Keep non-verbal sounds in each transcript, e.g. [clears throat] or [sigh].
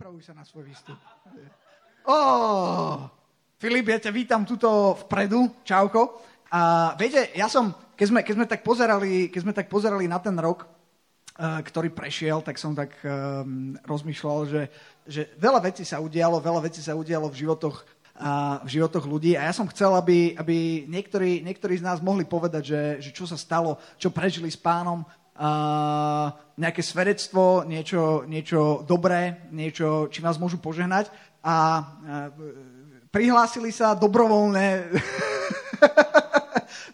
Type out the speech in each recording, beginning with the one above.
pripravuj sa na svoj výstup. Oh, Filip, ja ťa vítam tuto vpredu. Čauko. A viete, ja som, keď sme, keď sme, tak, pozerali, keď sme tak pozerali na ten rok, uh, ktorý prešiel, tak som tak um, rozmýšľal, že, že veľa vecí sa udialo, veľa vecí sa udialo v životoch, uh, v životoch ľudí a ja som chcel, aby, aby niektorí, niektorí z nás mohli povedať, že, že čo sa stalo, čo prežili s pánom, uh, nejaké svedectvo, niečo, niečo dobré, niečo, či vás môžu požehnať. A uh, prihlásili sa dobrovoľné [laughs]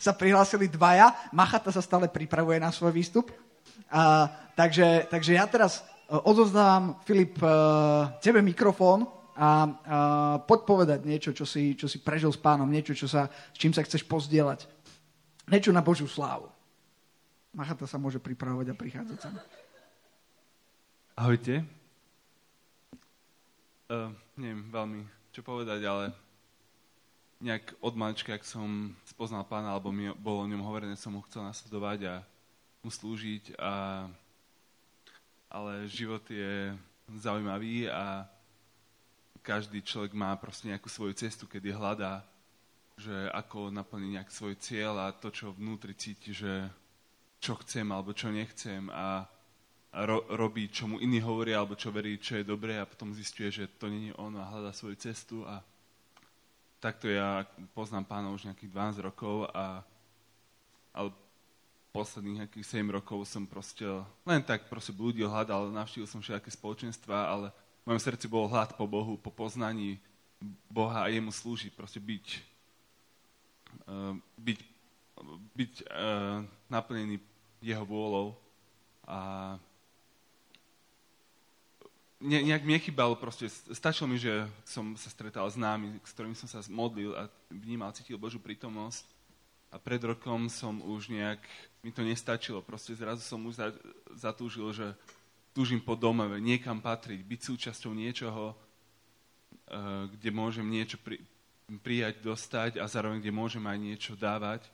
sa prihlásili dvaja. Machata sa stále pripravuje na svoj výstup. A, takže, takže ja teraz e, odozdávam, Filip, e, tebe mikrofón a, a poď povedať niečo, čo si, čo si prežil s pánom, niečo, čo sa, s čím sa chceš pozdieľať. Niečo na Božiu slávu. Machata sa môže pripravovať a prichádzať sa. Ahojte. Uh, neviem veľmi, čo povedať, ale nejak od malička, ak som spoznal pána, alebo mi bolo o ňom hovorené, som ho chcel nasledovať a mu slúžiť. A, ale život je zaujímavý a každý človek má proste nejakú svoju cestu, kedy hľadá, že ako naplniť nejak svoj cieľ a to, čo vnútri cíti, že čo chcem alebo čo nechcem a, a ro, robí, čo mu iní hovoria alebo čo verí, čo je dobré a potom zistuje, že to je on a hľadá svoju cestu a takto ja poznám pána už nejakých 12 rokov a ale posledných nejakých 7 rokov som proste len tak proste blúdil, hľadal, navštívil som všetky spoločenstva, ale v mojom srdci bol hlad po Bohu, po poznaní Boha a jemu slúžiť, proste byť, uh, byť, byť uh, naplnený jeho vôľou a ne, nejak mi nechybalo, proste stačilo mi, že som sa stretal s námi, s ktorými som sa modlil a vnímal, cítil Božú prítomnosť. A pred rokom som už nejak, mi to nestačilo, proste zrazu som už za, zatúžil, že túžim po domove, niekam patriť, byť súčasťou niečoho, uh, kde môžem niečo pri, prijať, dostať a zároveň, kde môžem aj niečo dávať.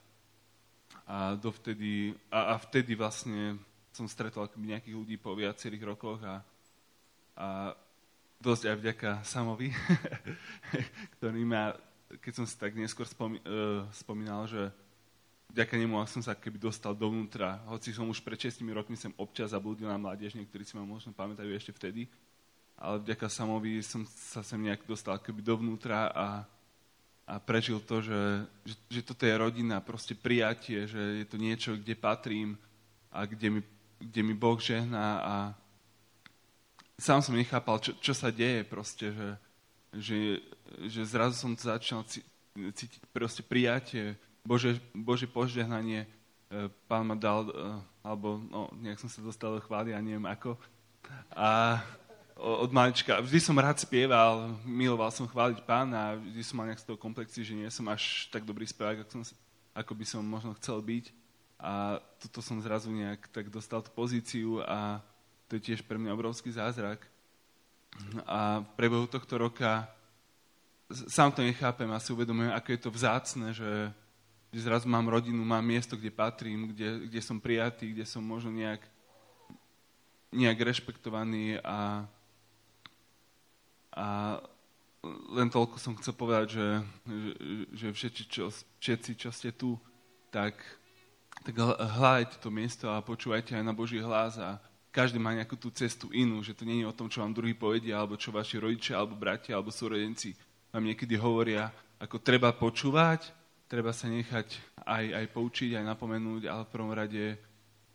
A, dovtedy, a, a vtedy vlastne som stretol nejakých ľudí po viacerých rokoch a a dosť aj vďaka Samovi, [laughs] ktorý ma, keď som si tak neskôr spomí, uh, spomínal, že vďaka nemu som sa keby dostal dovnútra. Hoci som už pred 6 rokmi sem občas zablúdil na mládež, niektorí si ma možno pamätajú ešte vtedy, ale vďaka Samovi som sa sem nejak dostal keby dovnútra a, a prežil to, že, že, že toto je rodina, proste prijatie, že je to niečo, kde patrím a kde mi, kde mi Boh žehná a, sám som nechápal, čo, čo sa deje proste, že, že, že zrazu som začal cítiť proste prijatie, Bože, Bože požehnanie, e, pán ma dal, e, alebo no, nejak som sa dostal do chvály, a neviem ako. A od malička, vždy som rád spieval, miloval som chváliť pána a vždy som mal nejak z toho komplexy, že nie som až tak dobrý spevák, ako, som, ako by som možno chcel byť. A toto som zrazu nejak tak dostal tú pozíciu a to je tiež pre mňa obrovský zázrak. A v priebehu tohto roka sám to nechápem a si uvedomujem, ako je to vzácne, že, že zrazu mám rodinu, mám miesto, kde patrím, kde, kde som prijatý, kde som možno nejak, nejak rešpektovaný a, a len toľko som chcel povedať, že, že, že všetci, čo, všetci, čo ste tu, tak, tak hľadajte to miesto a počúvajte aj na Boží hlas a, každý má nejakú tú cestu inú, že to nie je o tom, čo vám druhý povedia, alebo čo vaši rodičia, alebo bratia, alebo súrodenci vám niekedy hovoria, ako treba počúvať, treba sa nechať aj, aj poučiť, aj napomenúť, ale v prvom rade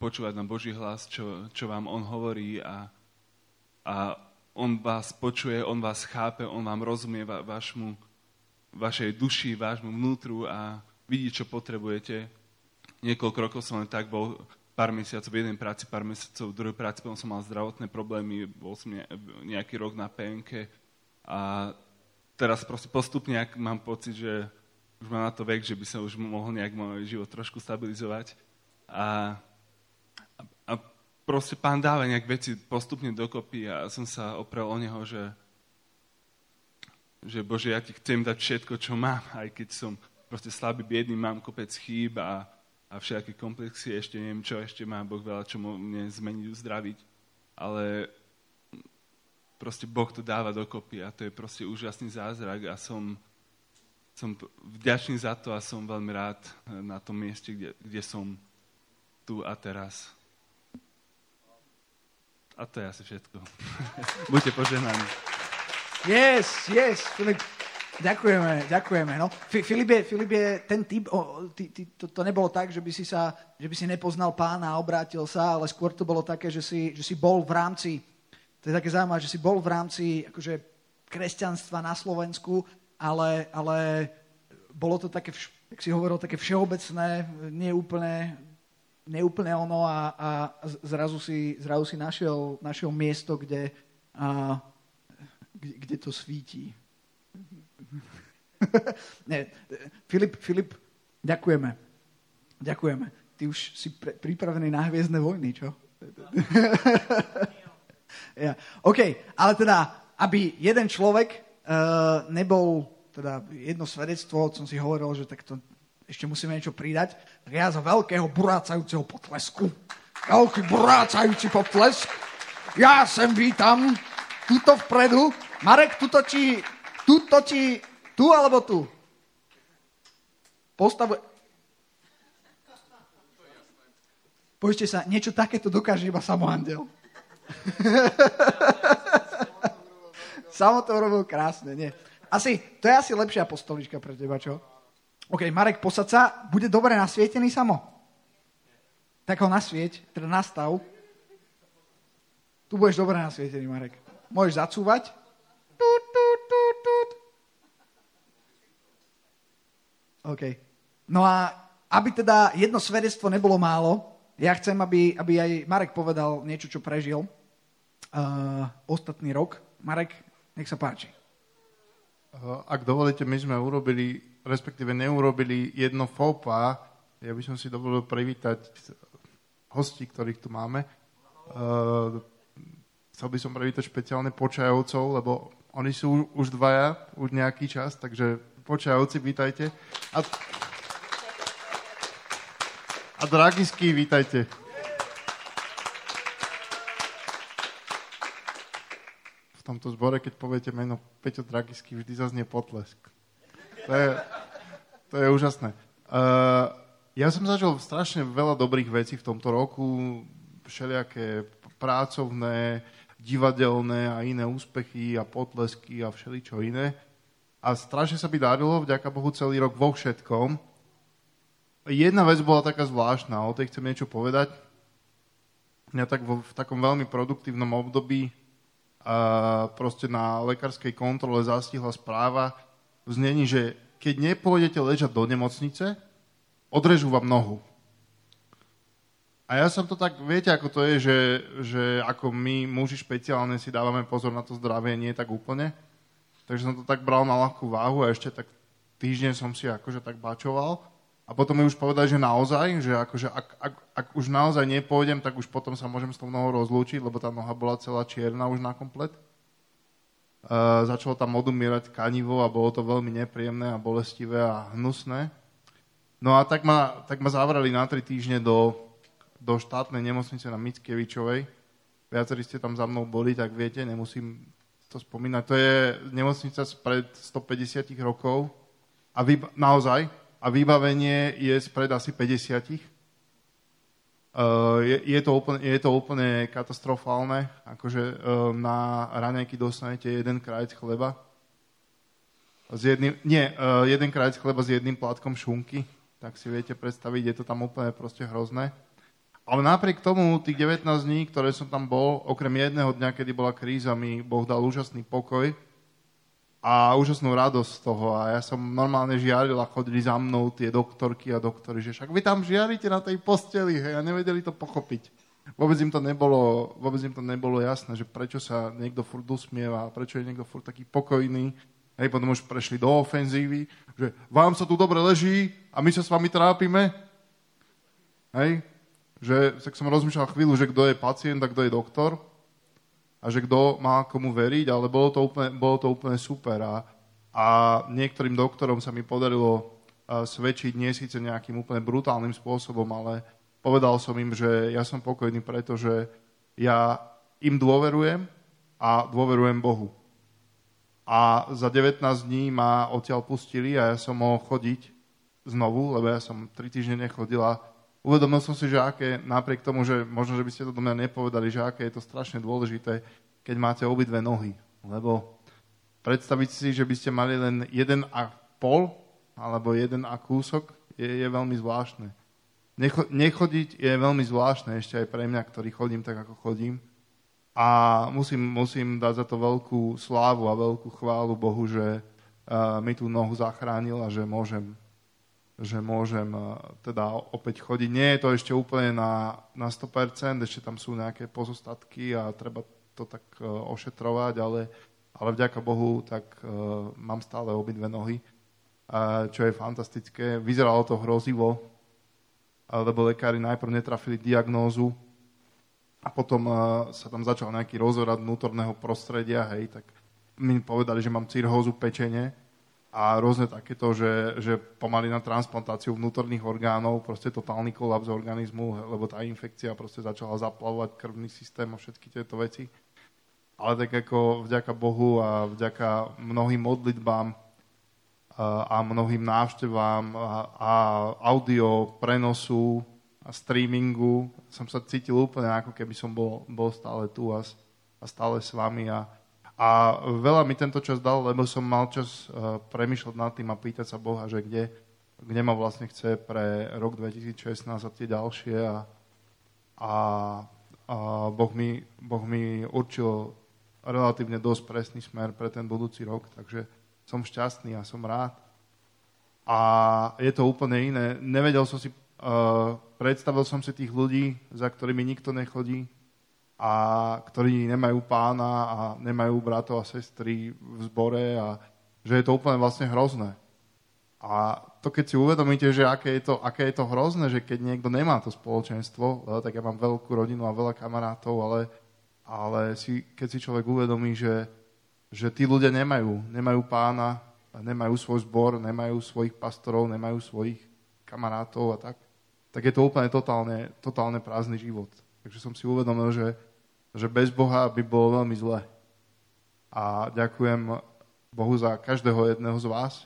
počúvať na Boží hlas, čo, čo vám On hovorí a, a On vás počuje, On vás chápe, On vám rozumie va, vašmu, vašej duši, vášmu vnútru a vidí, čo potrebujete. Niekoľko rokov som len tak bol pár mesiacov v jednej práci, pár mesiacov v druhej práci, potom som mal zdravotné problémy, bol som nejaký rok na PNK a teraz proste postupne ak mám pocit, že už mám na to vek, že by sa už mohol nejak môj život trošku stabilizovať. A proste pán dáva nejak veci postupne dokopy a som sa oprel o neho, že, že Bože, ja ti chcem dať všetko, čo mám, aj keď som proste slabý, biedný, mám kopec chýb a, a všetky komplexy, ešte neviem čo, ešte má Boh veľa čo mne zmeniť, uzdraviť. Ale proste Boh to dáva dokopy a to je proste úžasný zázrak a som, som vďačný za to a som veľmi rád na tom mieste, kde, kde som tu a teraz. A to je asi všetko. [laughs] Buďte požehnaní. Yes, yes, Filip. Ďakujeme, ďakujeme. No. Filip, je, Filip je ten typ, o, ty, ty, to, to nebolo tak, že by, si sa, že by si nepoznal pána a obrátil sa, ale skôr to bolo také, že si, že si bol v rámci to je také zaujímavé, že si bol v rámci akože, kresťanstva na Slovensku, ale, ale bolo to také, jak si hovoril, také všeobecné, neúplne, neúplne ono a, a zrazu, si, zrazu si našiel, našiel miesto, kde, a, kde, kde to svítí. [laughs] ne, Filip, Filip, ďakujeme. Ďakujeme. Ty už si pre, pripravený na hviezdne vojny, čo? [laughs] ja. OK, ale teda, aby jeden človek uh, nebol, teda jedno svedectvo, som si hovoril, že takto ešte musíme niečo pridať, tak ja za veľkého burácajúceho potlesku, veľký burácajúci potlesk, ja sem vítam, tuto vpredu, Marek, tuto ti, tuto ti, tu alebo tu? Postavu... Poďte sa, niečo takéto dokáže iba samohandel. [laughs] Samo to urobil krásne, nie. Asi, to je asi lepšia postolička pre teba, čo? OK, Marek, posad sa. Bude dobre nasvietený samo? Tak ho nasvieť, teda nastav. Tu budeš dobre nasvietený, Marek. Môžeš zacúvať. Tut, tut, tut, tut. OK. No a aby teda jedno svedectvo nebolo málo, ja chcem, aby, aby aj Marek povedal niečo, čo prežil uh, ostatný rok. Marek, nech sa páči. Uh, ak dovolíte, my sme urobili, respektíve neurobili jedno FOPA. Ja by som si dovolil privítať hostí, ktorých tu máme. Uh, chcel by som privítať špeciálne počajovcov, lebo oni sú už dvaja, už nejaký čas, takže počajovci, vítajte. A, a Dragisky, vítajte. tomto zbore, keď poviete meno Peťo Dragisky, vždy zaznie potlesk. To je, to je úžasné. Uh, ja som zažil strašne veľa dobrých vecí v tomto roku, všelijaké pracovné, divadelné a iné úspechy a potlesky a všeličo iné. A strašne sa by darilo, vďaka Bohu, celý rok vo všetkom. Jedna vec bola taká zvláštna, o tej chcem niečo povedať. Mňa tak vo, v takom veľmi produktívnom období proste na lekárskej kontrole zastihla správa v znení, že keď nepôjdete ležať do nemocnice, odrežú vám nohu. A ja som to tak, viete, ako to je, že, že ako my, muži špeciálne, si dávame pozor na to zdravie, nie tak úplne. Takže som to tak bral na ľahkú váhu a ešte tak týždeň som si akože tak bačoval. A potom mi už povedali, že naozaj, že akože ak, ak, ak už naozaj nepôjdem, tak už potom sa môžem s tou nohou rozlúčiť, lebo tá noha bola celá čierna už na komplet. Uh, začalo tam odumierať kanivo a bolo to veľmi nepríjemné a bolestivé a hnusné. No a tak ma, tak ma zavrali na tri týždne do, do štátnej nemocnice na Mickevičovej. Viacerí ste tam za mnou boli, tak viete, nemusím to spomínať. To je nemocnica spred 150 rokov a vy, naozaj, a vybavenie je spred asi 50. Uh, je, je, to úplne, je to úplne katastrofálne, akože uh, na raňajky dostanete jeden krajec chleba, s jedným, nie, uh, jeden krajec chleba s jedným plátkom šunky, tak si viete predstaviť, je to tam úplne proste hrozné. Ale napriek tomu, tých 19 dní, ktoré som tam bol, okrem jedného dňa, kedy bola kríza, mi Boh dal úžasný pokoj, a úžasnú radosť z toho. A ja som normálne žiaril a chodili za mnou tie doktorky a doktory, že však vy tam žiarite na tej posteli, hej, a nevedeli to pochopiť. Vôbec im to nebolo, vôbec im to nebolo jasné, že prečo sa niekto furt usmieva, prečo je niekto furt taký pokojný. Hej, potom už prešli do ofenzívy, že vám sa tu dobre leží a my sa s vami trápime. Hej, že tak som rozmýšľal chvíľu, že kto je pacient a kto je doktor a že kto má komu veriť, ale bolo to úplne, bolo to úplne super. A, a niektorým doktorom sa mi podarilo svedčiť nie síce nejakým úplne brutálnym spôsobom, ale povedal som im, že ja som pokojný, pretože ja im dôverujem a dôverujem Bohu. A za 19 dní ma odtiaľ pustili a ja som mohol chodiť znovu, lebo ja som 3 týždne nechodila. Uvedomil som si, že aké, napriek tomu, že možno, že by ste to do mňa nepovedali, že aké je to strašne dôležité, keď máte obidve nohy. Lebo predstaviť si, že by ste mali len jeden a pol, alebo jeden a kúsok, je, je veľmi zvláštne. Necho, nechodiť je veľmi zvláštne ešte aj pre mňa, ktorý chodím tak, ako chodím. A musím, musím dať za to veľkú slávu a veľkú chválu Bohu, že uh, mi tú nohu zachránil a že môžem, že môžem uh, teda opäť chodiť. Nie je to ešte úplne na, na 100%, ešte tam sú nejaké pozostatky a treba to tak uh, ošetrovať, ale, ale vďaka Bohu tak uh, mám stále obidve nohy, uh, čo je fantastické. Vyzeralo to hrozivo, lebo lekári najprv netrafili diagnózu, a potom uh, sa tam začal nejaký rozhľad vnútorného prostredia, hej, tak mi povedali, že mám cirhózu pečene a rôzne takéto, že, že pomaly na transplantáciu vnútorných orgánov, proste totálny kolaps organizmu, lebo tá infekcia proste začala zaplavovať krvný systém a všetky tieto veci. Ale tak ako vďaka Bohu a vďaka mnohým modlitbám a mnohým návštevám a, audio prenosu a streamingu som sa cítil úplne ako keby som bol, bol stále tu a, a stále s vami a, a veľa mi tento čas dal, lebo som mal čas uh, premyšľať nad tým a pýtať sa Boha, že kde, kde ma vlastne chce pre rok 2016 a tie ďalšie a, a, a boh, mi, boh mi určil relatívne dosť presný smer pre ten budúci rok, takže som šťastný a som rád. A je to úplne iné. Nevedel som si uh, predstavil som si tých ľudí, za ktorými nikto nechodí a ktorí nemajú pána a nemajú bratov a sestry v zbore a že je to úplne vlastne hrozné. A to keď si uvedomíte, že aké je to, aké je to hrozné, že keď niekto nemá to spoločenstvo, tak ja mám veľkú rodinu a veľa kamarátov, ale, ale si, keď si človek uvedomí, že, že tí ľudia nemajú, nemajú pána, nemajú svoj zbor, nemajú svojich pastorov, nemajú svojich kamarátov a tak, tak je to úplne totálne, totálne prázdny život. Takže som si uvedomil, že, že bez Boha by bolo veľmi zle. A ďakujem Bohu za každého jedného z vás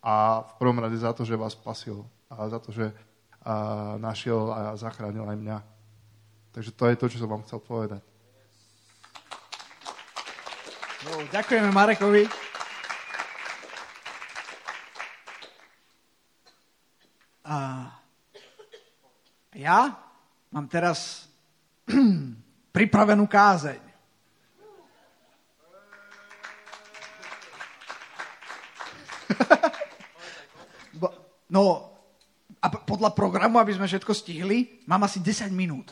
a v prvom rade za to, že vás spasil a za to, že a, našiel a zachránil aj mňa. Takže to je to, čo som vám chcel povedať. No, ďakujeme Marekovi. A ja mám teraz [clears throat] pripravenú kázeň. [laughs] No, a podľa programu, aby sme všetko stihli, mám asi 10 minút.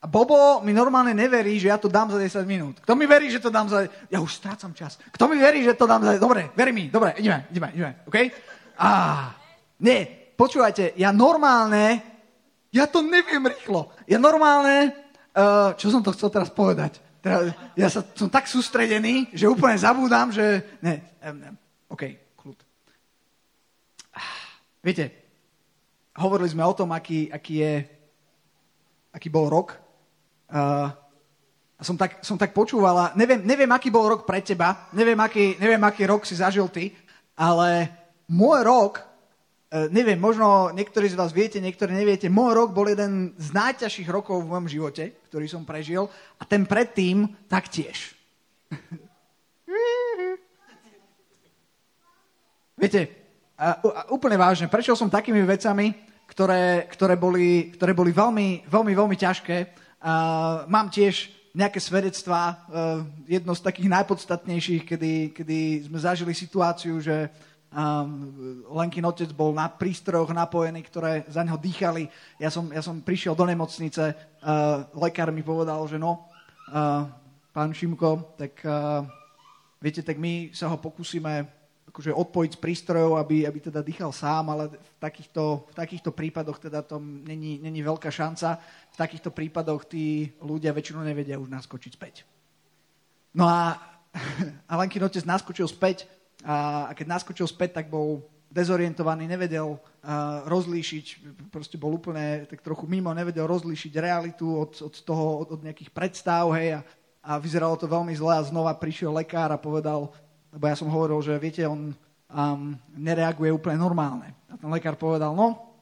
A Bobo mi normálne neverí, že ja to dám za 10 minút. Kto mi verí, že to dám za... Ja už strácam čas. Kto mi verí, že to dám za... Dobre, verí mi. Dobre, ideme, ideme, ideme. OK? Á, nie, počúvajte, ja normálne, ja to neviem rýchlo. Ja normálne, uh, čo som to chcel teraz povedať? Teraz, ja sa, som tak sústredený, že úplne zabúdam, že... Ne, um, OK, kľud. Viete, hovorili sme o tom, aký, aký je, aký bol rok. Uh, som tak, som tak počúvala, neviem, neviem, aký bol rok pre teba, neviem aký, neviem, aký rok si zažil ty, ale môj rok, neviem, možno niektorí z vás viete, niektorí neviete, môj rok bol jeden z najťažších rokov v mojom živote, ktorý som prežil a ten predtým taktiež. [laughs] Viete, a, úplne vážne, prešiel som takými vecami, ktoré, ktoré, boli, ktoré boli veľmi, veľmi, veľmi ťažké. A mám tiež nejaké svedectvá. E, jedno z takých najpodstatnejších, kedy, kedy sme zažili situáciu, že Lenkin otec bol na prístrojoch napojený, ktoré za neho dýchali. Ja som, ja som prišiel do nemocnice, lekár mi povedal, že no, pán Šimko, tak viete, tak my sa ho pokúsime akože odpojiť z prístrojov, aby, aby teda dýchal sám, ale v takýchto, v takýchto prípadoch teda to není, není veľká šanca. V takýchto prípadoch tí ľudia väčšinou nevedia už naskočiť späť. No a, [laughs] a Lenkin otec naskočil späť a, keď naskočil späť, tak bol dezorientovaný, nevedel uh, rozlíšiť, proste bol úplne tak trochu mimo, nevedel rozlíšiť realitu od, od toho, od, od nejakých predstav, hej, a, a vyzeralo to veľmi zle a znova prišiel lekár a povedal, lebo ja som hovoril, že viete, on um, nereaguje úplne normálne. A ten lekár povedal, no,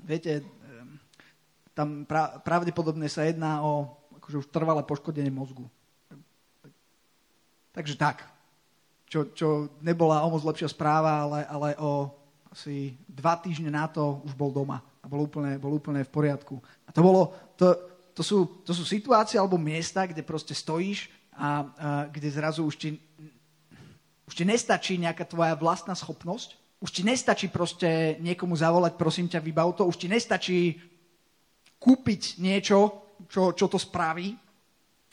viete, um, tam pra, pravdepodobne sa jedná o akože už trvalé poškodenie mozgu. Takže tak čo, čo nebola o moc lepšia správa, ale, ale o asi dva týždne na to už bol doma a bol úplne, bol úplne v poriadku. A to, bolo, to, to, sú, to sú situácie alebo miesta, kde proste stojíš a, a kde zrazu už ti, už ti nestačí nejaká tvoja vlastná schopnosť, už ti nestačí proste niekomu zavolať, prosím ťa, vybav to, už ti nestačí kúpiť niečo, čo, čo to spraví,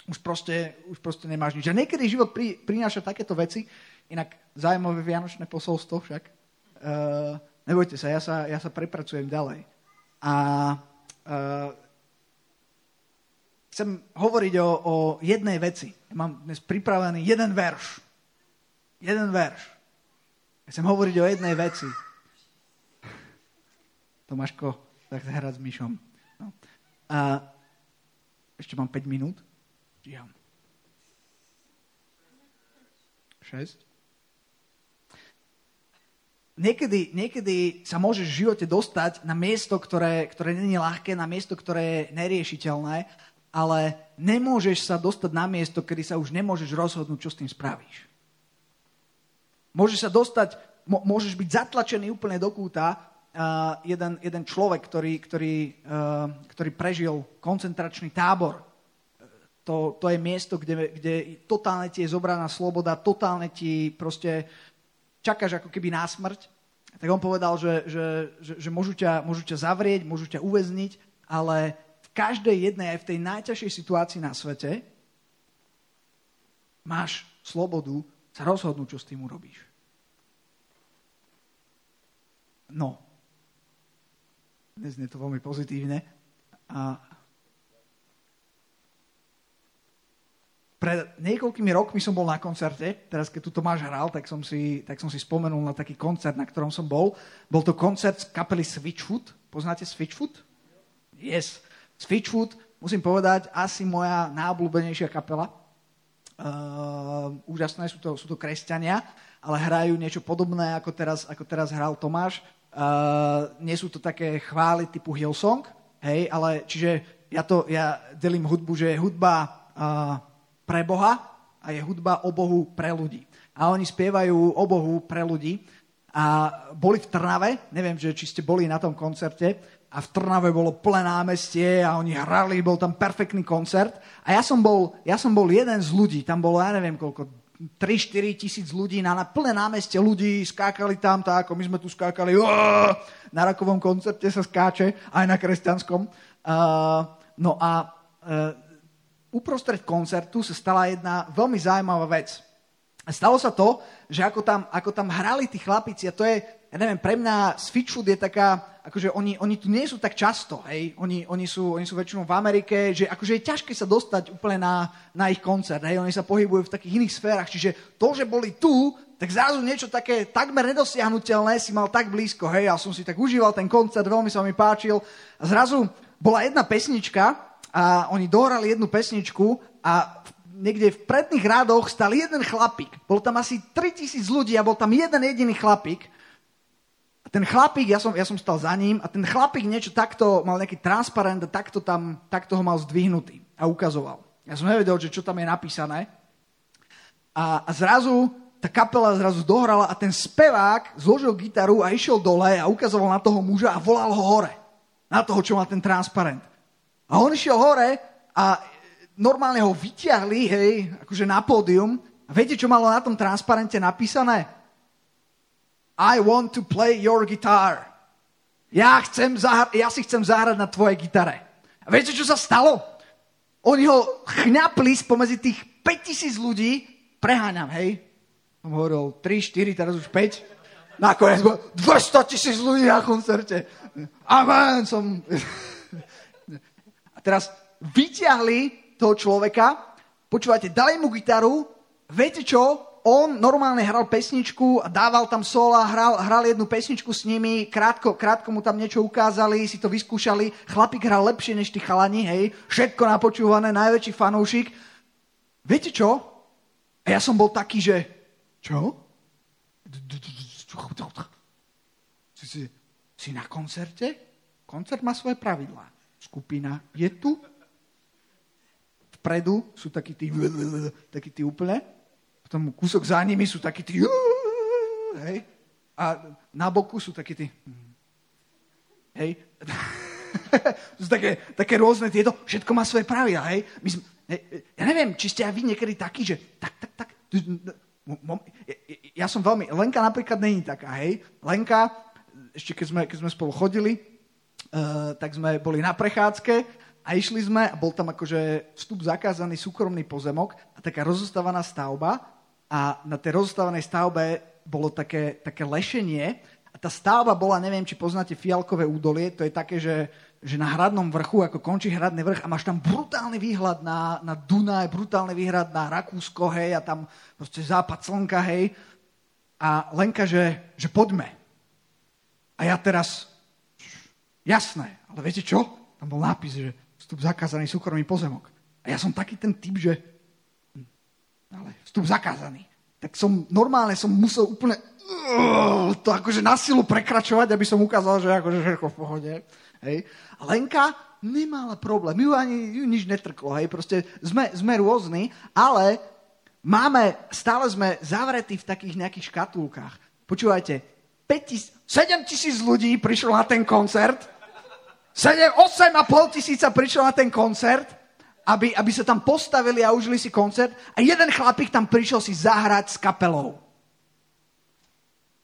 už proste, už proste nemáš nič. A niekedy život pri, prináša takéto veci, Inak zaujímavé vianočné posolstvo však. Uh, nebojte sa ja, sa, ja sa prepracujem ďalej. A uh, chcem hovoriť o, o jednej veci. Ja mám dnes pripravený jeden verš. Jeden verš. Ja chcem hovoriť o jednej veci. Tomáško, tak hrať s Myšom. No. A ešte mám 5 minút. Ja. 6 niekedy, niekedy sa môžeš v živote dostať na miesto, ktoré, ktoré je ľahké, na miesto, ktoré je neriešiteľné, ale nemôžeš sa dostať na miesto, kedy sa už nemôžeš rozhodnúť, čo s tým spravíš. Môžeš sa dostať, môžeš byť zatlačený úplne do kúta. Uh, jeden, jeden človek, ktorý, ktorý, uh, ktorý prežil koncentračný tábor, to, to je miesto, kde, kde totálne ti je zobraná sloboda, totálne ti proste čakáš ako keby na smrť, tak on povedal, že, že, že, že môžu, ťa, môžu ťa zavrieť, môžu ťa uväzniť, ale v každej jednej, aj v tej najťažšej situácii na svete, máš slobodu sa rozhodnúť, čo s tým urobíš. No. Dnes je to veľmi pozitívne. A pred niekoľkými rokmi som bol na koncerte, teraz keď tu Tomáš hral, tak som, si, tak som si spomenul na taký koncert, na ktorom som bol. Bol to koncert z kapely Switchfoot. Poznáte Switchfoot? Yes. Switchfoot, musím povedať, asi moja najobľúbenejšia kapela. Uh, úžasné, sú to, sú to kresťania, ale hrajú niečo podobné, ako teraz, ako teraz hral Tomáš. Uh, nie sú to také chvály typu Hillsong, hej, ale čiže ja to, ja delím hudbu, že je hudba uh, pre Boha a je hudba o Bohu pre ľudí. A oni spievajú o Bohu pre ľudí. A boli v Trnave, neviem, že či ste boli na tom koncerte, a v Trnave bolo plné námestie a oni hrali, bol tam perfektný koncert. A ja som bol, ja som bol jeden z ľudí, tam bolo, ja neviem koľko, 3-4 tisíc ľudí na, na plné námestie ľudí, skákali tam tak, ako my sme tu skákali, Uá! na rakovom koncerte sa skáče, aj na kresťanskom. Uh, no a uh, uprostred koncertu sa stala jedna veľmi zaujímavá vec. Stalo sa to, že ako tam, ako tam hrali tí chlapici, a to je, ja neviem, pre mňa z Fitchwood je taká, akože oni, oni tu nie sú tak často, hej, oni, oni, sú, oni sú väčšinou v Amerike, že akože je ťažké sa dostať úplne na, na ich koncert, hej, oni sa pohybujú v takých iných sférach, čiže to, že boli tu, tak zrazu niečo také takmer nedosiahnutelné si mal tak blízko, hej, ja som si tak užíval ten koncert, veľmi sa mi páčil. A zrazu bola jedna pesnička, a oni dohrali jednu pesničku a niekde v predných rádoch stal jeden chlapík. Bol tam asi 3000 ľudí a bol tam jeden jediný chlapík. A ten chlapík, ja som, ja som stal za ním a ten chlapík niečo takto, mal nejaký transparent a takto, tam, takto ho mal zdvihnutý a ukazoval. Ja som nevedel, že čo tam je napísané. A, a zrazu tá kapela zrazu dohrala a ten spevák zložil gitaru a išiel dole a ukazoval na toho muža a volal ho hore. Na toho, čo mal ten transparent. A on išiel hore a normálne ho vyťahli, hej, akože na pódium. A viete, čo malo na tom transparente napísané? I want to play your guitar. Ja, chcem zahra- ja si chcem zahrať na tvojej gitare. A viete, čo sa stalo? Oni ho chňapli spomedzi tých 5000 ľudí, preháňam, hej. Som hovoril 3, 4, teraz už 5. Nakoniec bolo 200 tisíc ľudí na koncerte. Amen, som... Teraz vyťahli toho človeka, počúvate, dali mu gitaru, viete čo? on normálne hral pesničku a dával tam sola, hral, hral jednu pesničku s nimi, krátko, krátko mu tam niečo ukázali, si to vyskúšali. Chlapík hral lepšie než tí chalani, hej, všetko napočúvané, najväčší fanúšik. Viete čo? A ja som bol taký, že čo? Si, si na koncerte? Koncert má svoje pravidlá. Skupina je tu. Vpredu sú takí tí, takí tí úplne potom kúsok za nimi sú takí tí... Hej? A na boku sú takí tí... Hej? [laughs] sú také, také rôzne tieto, všetko má svoje pravidla, hej? My sme, ja neviem, či ste aj vy niekedy takí, že tak, tak, tak, ja som veľmi, Lenka napríklad není taká, hej? Lenka, ešte keď sme, keď sme spolu chodili, uh, tak sme boli na prechádzke a išli sme a bol tam akože vstup zakázaný súkromný pozemok a taká rozostávaná stavba a na tej rozostávanej stavbe bolo také, také lešenie a tá stavba bola, neviem, či poznáte Fialkové údolie, to je také, že, že na hradnom vrchu, ako končí hradný vrch a máš tam brutálny výhľad na, na Dunaj, brutálny výhľad na Rakúsko, hej, a tam proste západ slnka, hej. A Lenka, že, že poďme. A ja teraz, jasné, ale viete čo? Tam bol nápis, že vstup zakázaný súkromný pozemok. A ja som taký ten typ, že ale vstup zakázaný. Tak som normálne som musel úplne uh, to akože na silu prekračovať, aby som ukázal, že akože všetko v pohode. Hej. A Lenka nemala problém. Ju ani ju nič netrklo. Hej. Proste sme, sme rôzni, ale máme, stále sme zavretí v takých nejakých škatulkách. Počúvajte, 7 tisíc ľudí prišlo na ten koncert, 7, 8,5 tisíca prišlo na ten koncert aby, aby sa tam postavili a užili si koncert a jeden chlapík tam prišiel si zahrať s kapelou.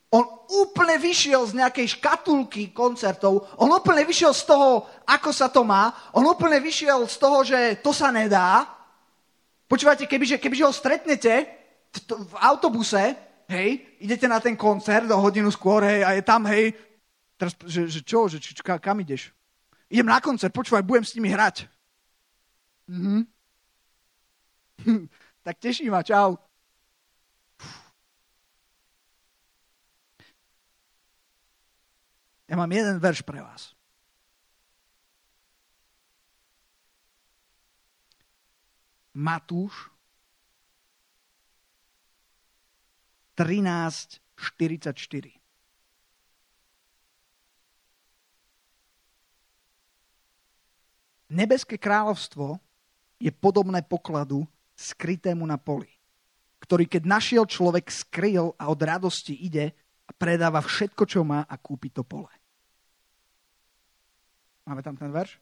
On úplne vyšiel z nejakej škatulky koncertov, on úplne vyšiel z toho, ako sa to má, on úplne vyšiel z toho, že to sa nedá. Počúvajte, kebyže, kebyže ho stretnete v autobuse, hej, idete na ten koncert o hodinu skôr, hej, a je tam, hej, teraz, že, že čo, že či, kam ideš? Idem na koncert, počúvaj, budem s nimi hrať. Mhm. [laughs] tak teší ma, čau. Ja mám jeden verš pre vás. Matúš 13.44. Nebeské kráľovstvo je podobné pokladu skrytému na poli, ktorý keď našiel človek skryl a od radosti ide a predáva všetko, čo má a kúpi to pole. Máme tam ten verš?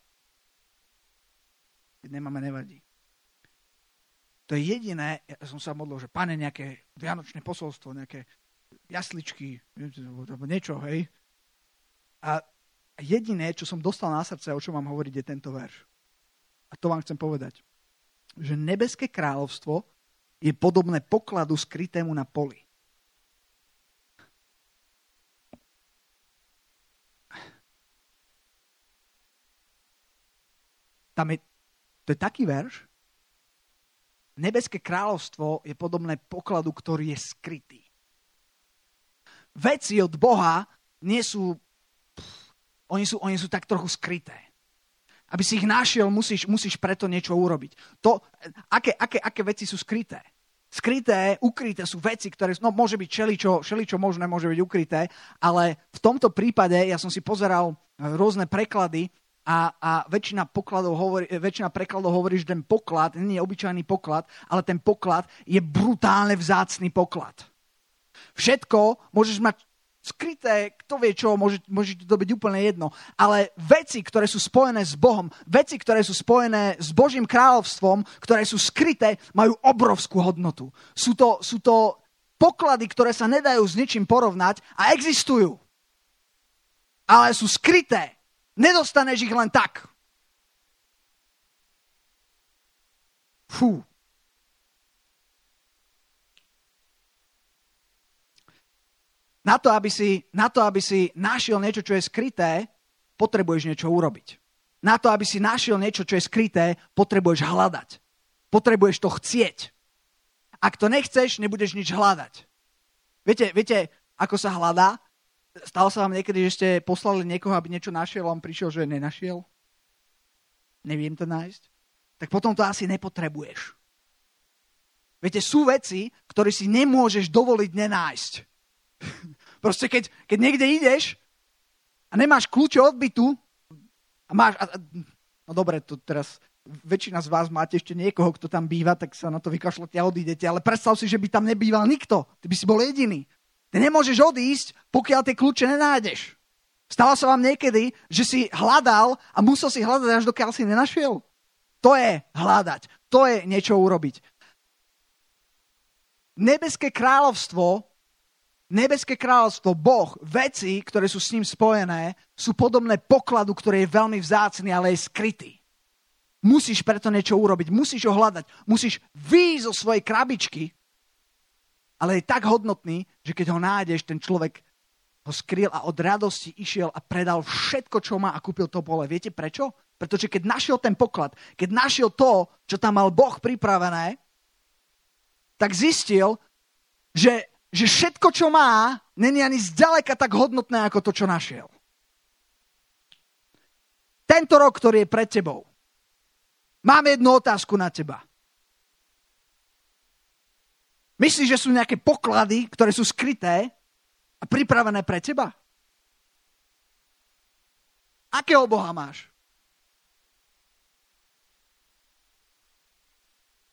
Keď nemáme, nevadí. To je jediné, ja som sa modlil, že pane, nejaké vianočné posolstvo, nejaké jasličky, niečo, hej. A jediné, čo som dostal na srdce, o čom mám hovoriť, je tento verš. A to vám chcem povedať. Že nebeské kráľovstvo je podobné pokladu skrytému na poli. Tam je, to je taký verš. Nebeské kráľovstvo je podobné pokladu, ktorý je skrytý. Veci od Boha nie sú, oni sú, oni sú tak trochu skryté. Aby si ich našiel, musíš, musíš preto niečo urobiť. To, aké, aké, aké veci sú skryté? Skryté, ukryté sú veci, ktoré, no môže byť šeličo, šeličo možné, môže byť ukryté, ale v tomto prípade ja som si pozeral rôzne preklady a, a väčšina, pokladov hovorí, väčšina prekladov hovorí, že ten poklad nie je obyčajný poklad, ale ten poklad je brutálne vzácný poklad. Všetko môžeš mať skryté, kto vie čo, môže, môže to byť úplne jedno. Ale veci, ktoré sú spojené s Bohom, veci, ktoré sú spojené s Božím kráľovstvom, ktoré sú skryté, majú obrovskú hodnotu. Sú to, sú to poklady, ktoré sa nedajú s ničím porovnať a existujú. Ale sú skryté. Nedostaneš ich len tak. Fú. Na to, aby si, na to, aby si našiel niečo, čo je skryté, potrebuješ niečo urobiť. Na to, aby si našiel niečo, čo je skryté, potrebuješ hľadať. Potrebuješ to chcieť. Ak to nechceš, nebudeš nič hľadať. Viete, viete, ako sa hľadá? Stalo sa vám niekedy, že ste poslali niekoho, aby niečo našiel a on prišiel, že nenašiel? Neviem to nájsť? Tak potom to asi nepotrebuješ. Viete, sú veci, ktoré si nemôžeš dovoliť nenájsť. [laughs] Proste keď, keď niekde ideš a nemáš kľúče od bytu a máš... A, no dobre, to teraz väčšina z vás máte ešte niekoho, kto tam býva, tak sa na to vykašľate a odídete. Ale predstav si, že by tam nebýval nikto. Ty by si bol jediný. Ty nemôžeš odísť, pokiaľ tie kľúče nenájdeš. Stalo sa vám niekedy, že si hľadal a musel si hľadať, až dokiaľ si nenašiel? To je hľadať. To je niečo urobiť. Nebeské kráľovstvo, nebeské kráľovstvo, Boh, veci, ktoré sú s ním spojené, sú podobné pokladu, ktorý je veľmi vzácný, ale je skrytý. Musíš preto niečo urobiť, musíš ho hľadať, musíš výjsť zo svojej krabičky, ale je tak hodnotný, že keď ho nájdeš, ten človek ho skryl a od radosti išiel a predal všetko, čo má a kúpil to pole. Viete prečo? Pretože keď našiel ten poklad, keď našiel to, čo tam mal Boh pripravené, tak zistil, že, že všetko, čo má, není ani zďaleka tak hodnotné, ako to, čo našiel. Tento rok, ktorý je pred tebou, Mám jednu otázku na teba. Myslíš, že sú nejaké poklady, ktoré sú skryté a pripravené pre teba? Akého Boha máš?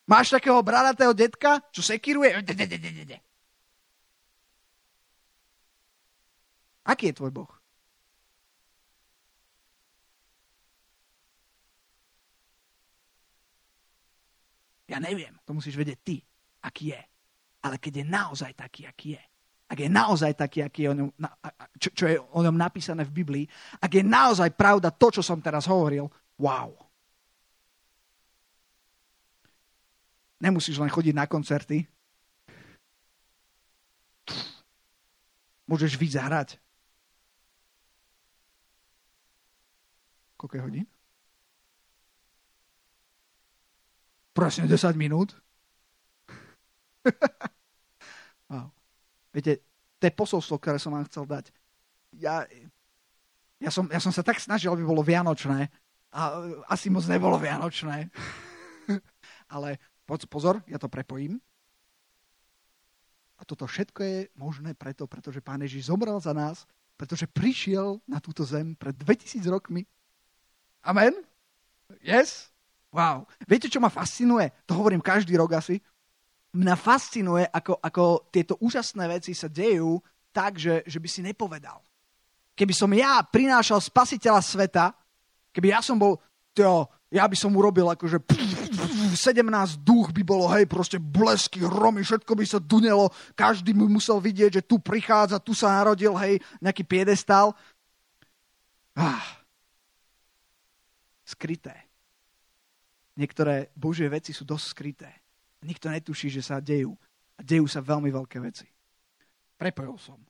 Máš takého bradatého detka, čo sekiruje? Aký je tvoj Boh? Ja neviem, to musíš vedieť ty, aký je. Ale keď je naozaj taký, aký je, ak je naozaj taký, aký je o ňom, čo, čo je o ňom napísané v Biblii, ak je naozaj pravda to, čo som teraz hovoril, wow. Nemusíš len chodiť na koncerty. Môžeš víc Koľko hodín? Presne 10 minút. [laughs] wow. Viete, to je posolstvo, ktoré som vám chcel dať. Ja, ja, som, ja som sa tak snažil, aby bolo vianočné. A asi moc nebolo vianočné. [laughs] Ale pozor, ja to prepojím. A toto všetko je možné preto, pretože Pán Ježiš zomrel za nás, pretože prišiel na túto zem pred 2000 rokmi. Amen? Yes? Wow. Viete, čo ma fascinuje? To hovorím každý rok asi. Mňa fascinuje, ako, ako tieto úžasné veci sa dejú tak, že, že by si nepovedal. Keby som ja prinášal spasiteľa sveta, keby ja som bol, to, ja by som urobil akože 17 duch by bolo, hej, proste blesky, hromy, všetko by sa dunelo, každý by musel vidieť, že tu prichádza, tu sa narodil, hej, nejaký piedestal. Ah. Skryté. Niektoré Božie veci sú dosť skryté. Nikto netuší, že sa dejú. A dejú sa veľmi veľké veci. Prepojil som.